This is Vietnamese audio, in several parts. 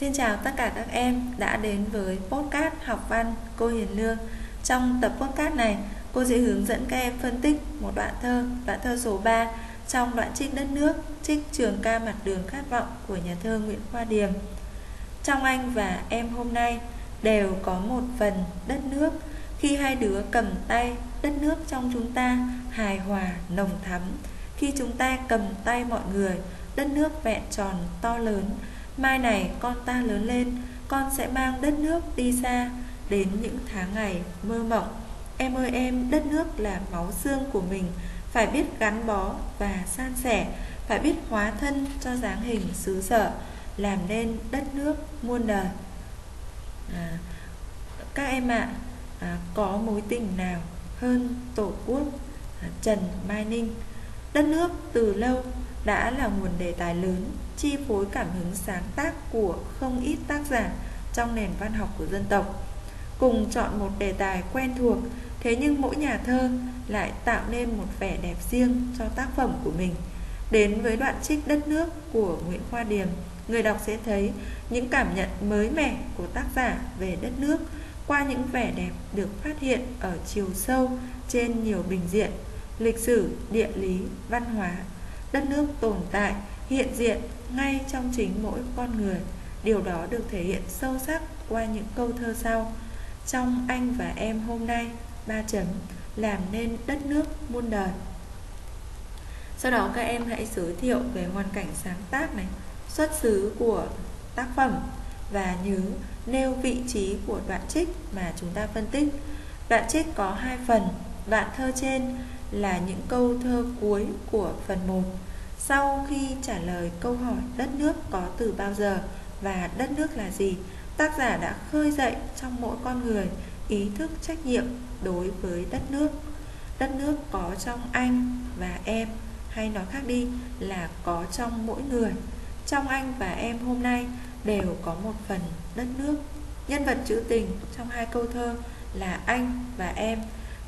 Xin chào tất cả các em đã đến với podcast học văn cô Hiền Lương. Trong tập podcast này, cô sẽ hướng dẫn các em phân tích một đoạn thơ, đoạn thơ số 3 trong đoạn trích đất nước, trích trường ca mặt đường khát vọng của nhà thơ Nguyễn Khoa Điềm. Trong anh và em hôm nay đều có một phần đất nước khi hai đứa cầm tay đất nước trong chúng ta hài hòa nồng thắm khi chúng ta cầm tay mọi người đất nước vẹn tròn to lớn mai này con ta lớn lên con sẽ mang đất nước đi xa. Đến những tháng ngày mơ mộng em ơi em đất nước là máu xương của mình. Phải biết gắn bó và san sẻ phải biết hóa thân cho dáng hình xứ sở làm nên đất nước muôn đời. À, các em ạ à, có mối tình nào hơn tổ quốc? À, Trần Mai Ninh đất nước từ lâu đã là nguồn đề tài lớn chi phối cảm hứng sáng tác của không ít tác giả trong nền văn học của dân tộc cùng chọn một đề tài quen thuộc thế nhưng mỗi nhà thơ lại tạo nên một vẻ đẹp riêng cho tác phẩm của mình đến với đoạn trích đất nước của Nguyễn Khoa Điềm người đọc sẽ thấy những cảm nhận mới mẻ của tác giả về đất nước qua những vẻ đẹp được phát hiện ở chiều sâu trên nhiều bình diện lịch sử, địa lý, văn hóa. Đất nước tồn tại, hiện diện ngay trong chính mỗi con người. Điều đó được thể hiện sâu sắc qua những câu thơ sau. Trong anh và em hôm nay, ba chấm, làm nên đất nước muôn đời. Sau đó các em hãy giới thiệu về hoàn cảnh sáng tác này, xuất xứ của tác phẩm và nhớ nêu vị trí của đoạn trích mà chúng ta phân tích. Đoạn trích có hai phần, đoạn thơ trên là những câu thơ cuối của phần 1. Sau khi trả lời câu hỏi đất nước có từ bao giờ và đất nước là gì, tác giả đã khơi dậy trong mỗi con người ý thức trách nhiệm đối với đất nước. Đất nước có trong anh và em, hay nói khác đi là có trong mỗi người. Trong anh và em hôm nay đều có một phần đất nước. Nhân vật trữ tình trong hai câu thơ là anh và em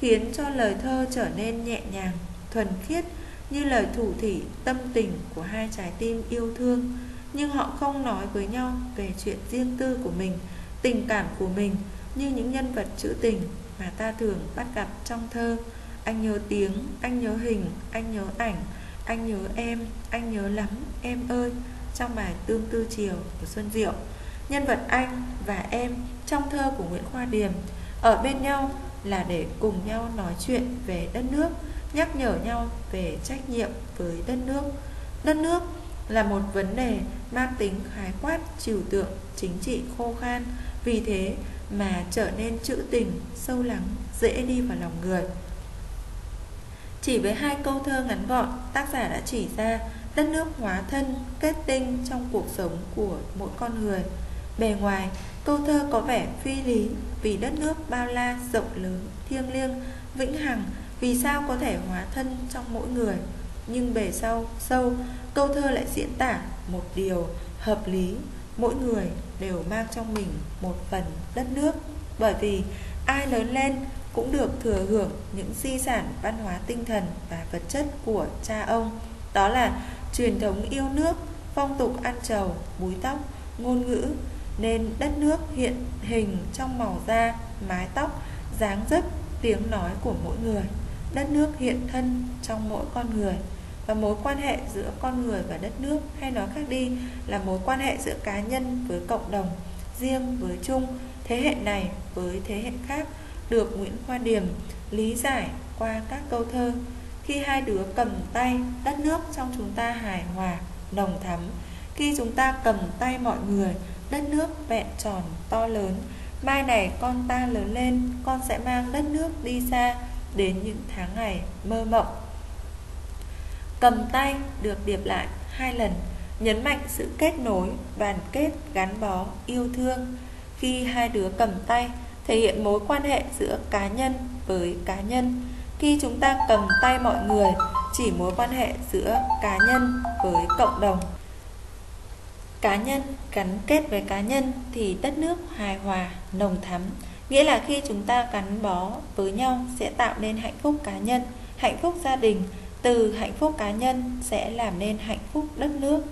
khiến cho lời thơ trở nên nhẹ nhàng, thuần khiết như lời thủ thỉ tâm tình của hai trái tim yêu thương. Nhưng họ không nói với nhau về chuyện riêng tư của mình, tình cảm của mình như những nhân vật trữ tình mà ta thường bắt gặp trong thơ. Anh nhớ tiếng, anh nhớ hình, anh nhớ ảnh, anh nhớ em, anh nhớ lắm, em ơi trong bài Tương Tư Chiều của Xuân Diệu. Nhân vật anh và em trong thơ của Nguyễn Khoa Điềm ở bên nhau là để cùng nhau nói chuyện về đất nước, nhắc nhở nhau về trách nhiệm với đất nước. Đất nước là một vấn đề mang tính khái quát trừu tượng chính trị khô khan, vì thế mà trở nên trữ tình, sâu lắng, dễ đi vào lòng người. Chỉ với hai câu thơ ngắn gọn, tác giả đã chỉ ra đất nước hóa thân, kết tinh trong cuộc sống của mỗi con người. Bề ngoài, câu thơ có vẻ phi lý vì đất nước bao la, rộng lớn, thiêng liêng, vĩnh hằng, vì sao có thể hóa thân trong mỗi người. Nhưng bề sau, sâu, câu thơ lại diễn tả một điều hợp lý, mỗi người đều mang trong mình một phần đất nước. Bởi vì ai lớn lên cũng được thừa hưởng những di sản văn hóa tinh thần và vật chất của cha ông. Đó là truyền thống yêu nước, phong tục ăn trầu, búi tóc, ngôn ngữ, nên đất nước hiện hình trong màu da, mái tóc, dáng dấp, tiếng nói của mỗi người. Đất nước hiện thân trong mỗi con người. Và mối quan hệ giữa con người và đất nước hay nói khác đi là mối quan hệ giữa cá nhân với cộng đồng, riêng với chung, thế hệ này với thế hệ khác được Nguyễn Khoa Điềm lý giải qua các câu thơ. Khi hai đứa cầm tay đất nước trong chúng ta hài hòa nồng thắm. Khi chúng ta cầm tay mọi người đất nước vẹn tròn to lớn. Mai này con ta lớn lên, con sẽ mang đất nước đi xa đến những tháng ngày mơ mộng. Cầm tay được điệp lại hai lần, nhấn mạnh sự kết nối, đoàn kết, gắn bó, yêu thương. Khi hai đứa cầm tay, thể hiện mối quan hệ giữa cá nhân với cá nhân. Khi chúng ta cầm tay mọi người, chỉ mối quan hệ giữa cá nhân với cộng đồng cá nhân gắn kết với cá nhân thì đất nước hài hòa nồng thắm. Nghĩa là khi chúng ta gắn bó với nhau sẽ tạo nên hạnh phúc cá nhân hạnh phúc gia đình. Từ hạnh phúc cá nhân sẽ làm nên hạnh phúc đất nước.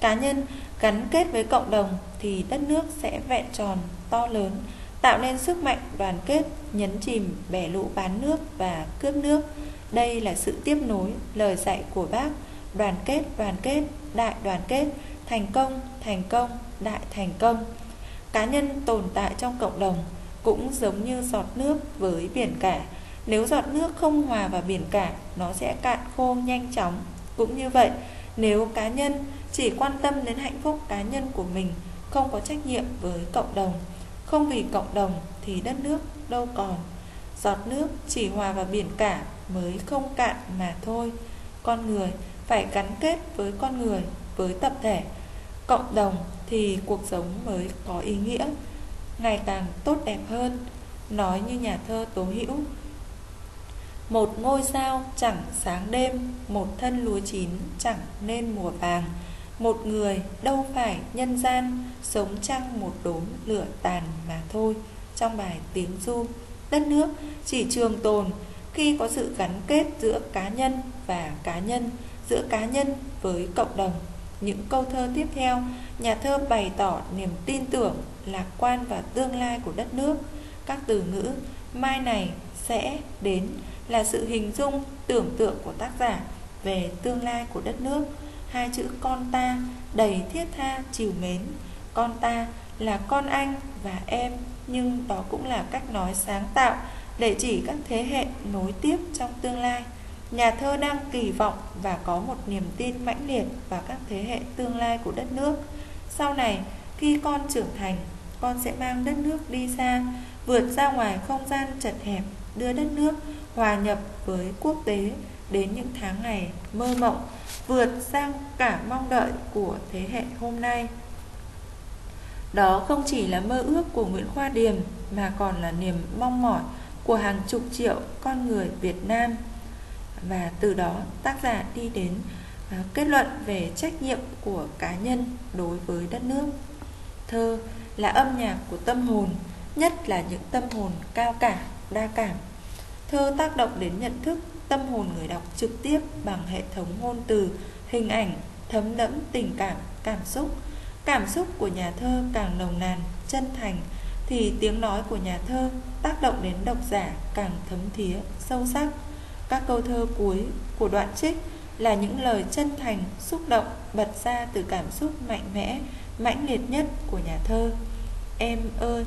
Cá nhân Gắn kết với cộng đồng thì đất nước sẽ vẹn tròn, to lớn, tạo nên sức mạnh đoàn kết, nhấn chìm bẻ lũ bán nước và cướp nước. Đây là sự tiếp nối lời dạy của bác, đoàn kết, đoàn kết, đại đoàn kết, thành công, thành công, đại thành công. Cá nhân tồn tại trong cộng đồng cũng giống như giọt nước với biển cả. Nếu giọt nước không hòa vào biển cả, nó sẽ cạn khô nhanh chóng. Cũng như vậy, nếu cá nhân chỉ quan tâm đến hạnh phúc cá nhân của mình, không có trách nhiệm với cộng đồng, không vì cộng đồng thì đất nước đâu còn. Giọt nước chỉ hòa vào biển cả mới không cạn mà thôi. Con người phải gắn kết với con người, với tập thể, cộng đồng thì cuộc sống mới có ý nghĩa, ngày càng tốt đẹp hơn. Nói như nhà thơ Tố Hữu, một ngôi sao chẳng sáng đêm, một thân lúa chín chẳng nên mùa vàng. Một người đâu phải nhân gian, sống chăng một đốm lửa tàn mà thôi. Trong bài Tiếng Du, đất nước chỉ trường tồn khi có sự gắn kết giữa cá nhân và cá nhân, giữa cá nhân với cộng đồng. Những câu thơ tiếp theo, nhà thơ bày tỏ niềm tin tưởng, lạc quan và tương lai của đất nước. Các từ ngữ mai này sẽ đến là sự hình dung tưởng tượng của tác giả về tương lai của đất nước. Hai chữ con ta đầy thiết tha chiều mến. Con ta là con anh và em nhưng đó cũng là cách nói sáng tạo để chỉ các thế hệ nối tiếp trong tương lai nhà thơ đang kỳ vọng và có một niềm tin mãnh liệt vào các thế hệ tương lai của đất nước. Sau này, khi con trưởng thành, con sẽ mang đất nước đi xa, vượt ra ngoài không gian chật hẹp, đưa đất nước hòa nhập với quốc tế đến những tháng ngày mơ mộng, vượt sang cả mong đợi của thế hệ hôm nay. Đó không chỉ là mơ ước của Nguyễn Khoa Điềm, mà còn là niềm mong mỏi của hàng chục triệu con người Việt Nam và từ đó tác giả đi đến à, kết luận về trách nhiệm của cá nhân đối với đất nước thơ là âm nhạc của tâm hồn nhất là những tâm hồn cao cả đa cảm Thơ tác động đến nhận thức, tâm hồn người đọc trực tiếp bằng hệ thống ngôn từ, hình ảnh, thấm đẫm tình cảm, cảm xúc. Cảm xúc của nhà thơ càng nồng nàn, chân thành, thì tiếng nói của nhà thơ tác động đến độc giả càng thấm thía, sâu sắc. Các câu thơ cuối của đoạn trích là những lời chân thành, xúc động, bật ra từ cảm xúc mạnh mẽ, mãnh liệt nhất của nhà thơ. Em ơi,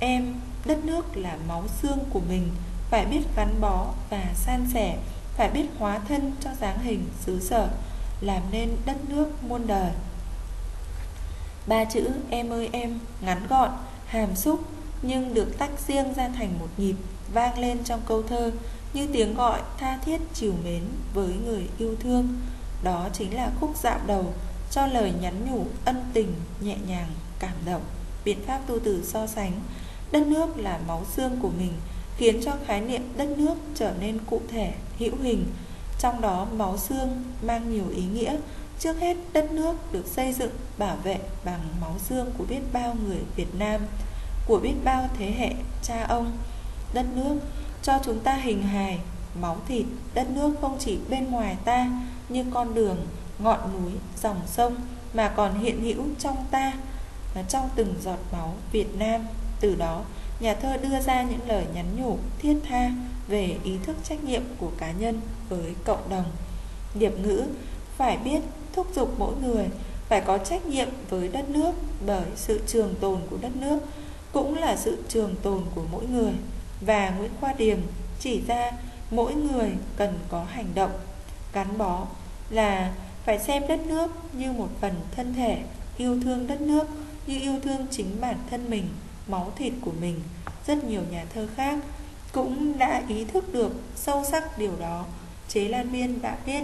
em, đất nước là máu xương của mình, phải biết gắn bó và san sẻ phải biết hóa thân cho dáng hình xứ sở làm nên đất nước muôn đời ba chữ em ơi em ngắn gọn hàm xúc nhưng được tách riêng ra thành một nhịp vang lên trong câu thơ như tiếng gọi tha thiết chiều mến với người yêu thương đó chính là khúc dạo đầu cho lời nhắn nhủ ân tình nhẹ nhàng cảm động biện pháp tu từ so sánh đất nước là máu xương của mình khiến cho khái niệm đất nước trở nên cụ thể, hữu hình. Trong đó máu xương mang nhiều ý nghĩa. Trước hết, đất nước được xây dựng, bảo vệ bằng máu xương của biết bao người Việt Nam, của biết bao thế hệ cha ông. Đất nước cho chúng ta hình hài, máu thịt, đất nước không chỉ bên ngoài ta như con đường, ngọn núi, dòng sông mà còn hiện hữu trong ta và trong từng giọt máu Việt Nam. Từ đó, nhà thơ đưa ra những lời nhắn nhủ thiết tha về ý thức trách nhiệm của cá nhân với cộng đồng. Điệp ngữ phải biết thúc giục mỗi người phải có trách nhiệm với đất nước bởi sự trường tồn của đất nước cũng là sự trường tồn của mỗi người. Và Nguyễn Khoa Điềm chỉ ra mỗi người cần có hành động gắn bó là phải xem đất nước như một phần thân thể, yêu thương đất nước như yêu thương chính bản thân mình, máu thịt của mình, rất nhiều nhà thơ khác cũng đã ý thức được sâu sắc điều đó. Chế lan biên đã viết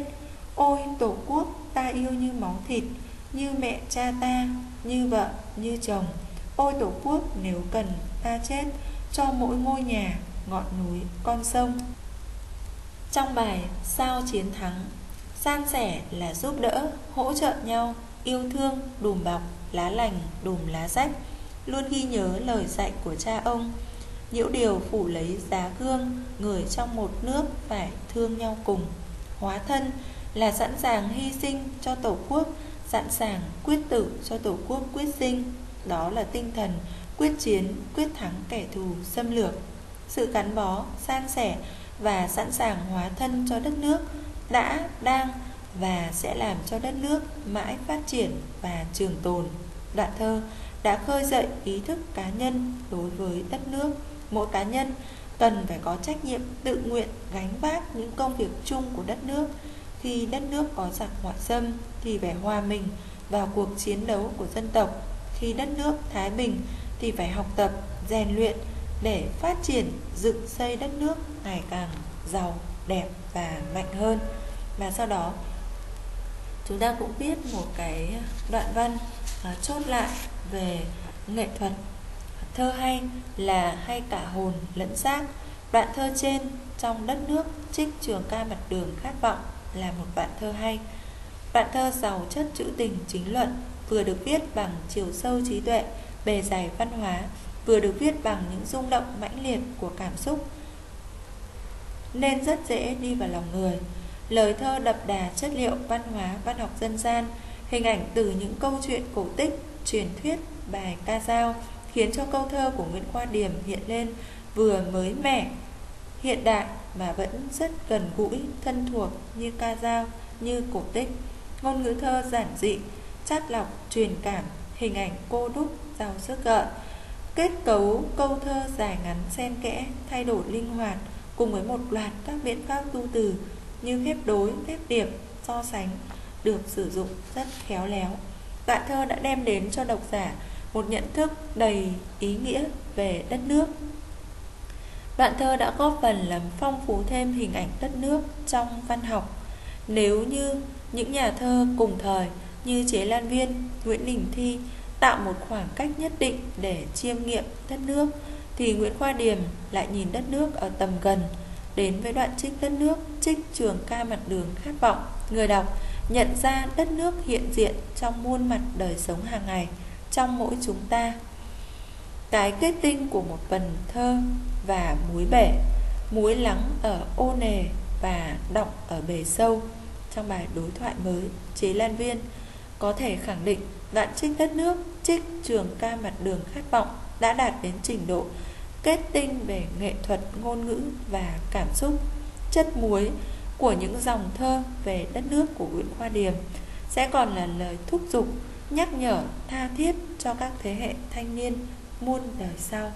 ôi, tổ quốc, ta yêu như máu thịt, như mẹ cha ta, như vợ, như chồng ôi tổ quốc, nếu cần, ta chết, cho mỗi ngôi nhà, ngọn núi, con sông. Trong bài sao chiến thắng, san sẻ là giúp đỡ, hỗ trợ nhau, yêu thương, đùm bọc, lá lành, đùm lá rách, luôn ghi nhớ lời dạy của cha ông. Nhiễu điều phủ lấy giá gương, người trong một nước phải thương nhau cùng. Hóa thân là sẵn sàng hy sinh cho tổ quốc, sẵn sàng quyết tử cho Tổ quốc quyết sinh. Đó là tinh thần quyết chiến, quyết thắng kẻ thù xâm lược. Sự gắn bó, san sẻ và sẵn sàng hóa thân cho đất nước đã, đang và sẽ làm cho đất nước mãi phát triển và trường tồn. Đoạn thơ đã khơi dậy ý thức cá nhân đối với đất nước. Mỗi cá nhân cần phải có trách nhiệm tự nguyện gánh vác những công việc chung của đất nước. Khi đất nước có giặc ngoại xâm thì phải hòa mình vào cuộc chiến đấu của dân tộc. Khi đất nước thái bình thì phải học tập, rèn luyện để phát triển dựng xây đất nước ngày càng giàu, đẹp và mạnh hơn. Và sau đó chúng ta cũng biết một cái đoạn văn uh, chốt lại về nghệ thuật. Thơ hay là hay cả hồn lẫn xác. Đoạn thơ trên trong đất nước trích trường ca mặt đường khát vọng là một đoạn thơ hay. Đoạn thơ giàu chất trữ tình chính luận vừa được viết bằng chiều sâu trí tuệ, bề dày văn hóa, vừa được viết bằng những rung động mãnh liệt của cảm xúc. Nên rất dễ đi vào lòng người. Lời thơ đậm đà chất liệu văn hóa, văn học dân gian, hình ảnh từ những câu chuyện cổ tích, truyền thuyết, bài ca dao khiến cho câu thơ của Nguyễn Khoa Điềm hiện lên vừa mới mẻ, hiện đại mà vẫn rất gần gũi, thân thuộc như ca dao, như cổ tích. Ngôn ngữ thơ giản dị chát lọc truyền cảm hình ảnh cô đúc giàu sức gợn kết cấu câu thơ dài ngắn xen kẽ thay đổi linh hoạt cùng với một loạt các biện pháp tu từ như ghép đối, ghép điểm, so sánh được sử dụng rất khéo léo. tạ thơ đã đem đến cho độc giả một nhận thức đầy ý nghĩa về đất nước. Đoạn thơ đã góp phần làm phong phú thêm hình ảnh đất nước trong văn học. Nếu như những nhà thơ cùng thời như Chế Lan Viên, Nguyễn Đình Thi tạo một khoảng cách nhất định để chiêm nghiệm đất nước, thì Nguyễn Khoa Điềm lại nhìn đất nước ở tầm gần, đến với đoạn trích đất nước, trích trường ca mặt đường khát vọng. Người đọc nhận ra đất nước hiện diện trong muôn mặt đời sống hàng ngày, trong mỗi chúng ta. Cái kết tinh của một vần thơ và muối bể, muối lắng ở ô nề và đọng ở bề sâu. Trong bài đối thoại mới, Chế Lan Viên có thể khẳng định đoạn trích đất nước, trích trường ca mặt đường khát vọng đã đạt đến trình độ kết tinh về nghệ thuật ngôn ngữ và cảm xúc chất muối của những dòng thơ về đất nước của Nguyễn Khoa Điềm sẽ còn là lời thúc giục nhắc nhở tha thiết cho các thế hệ thanh niên muôn đời sau.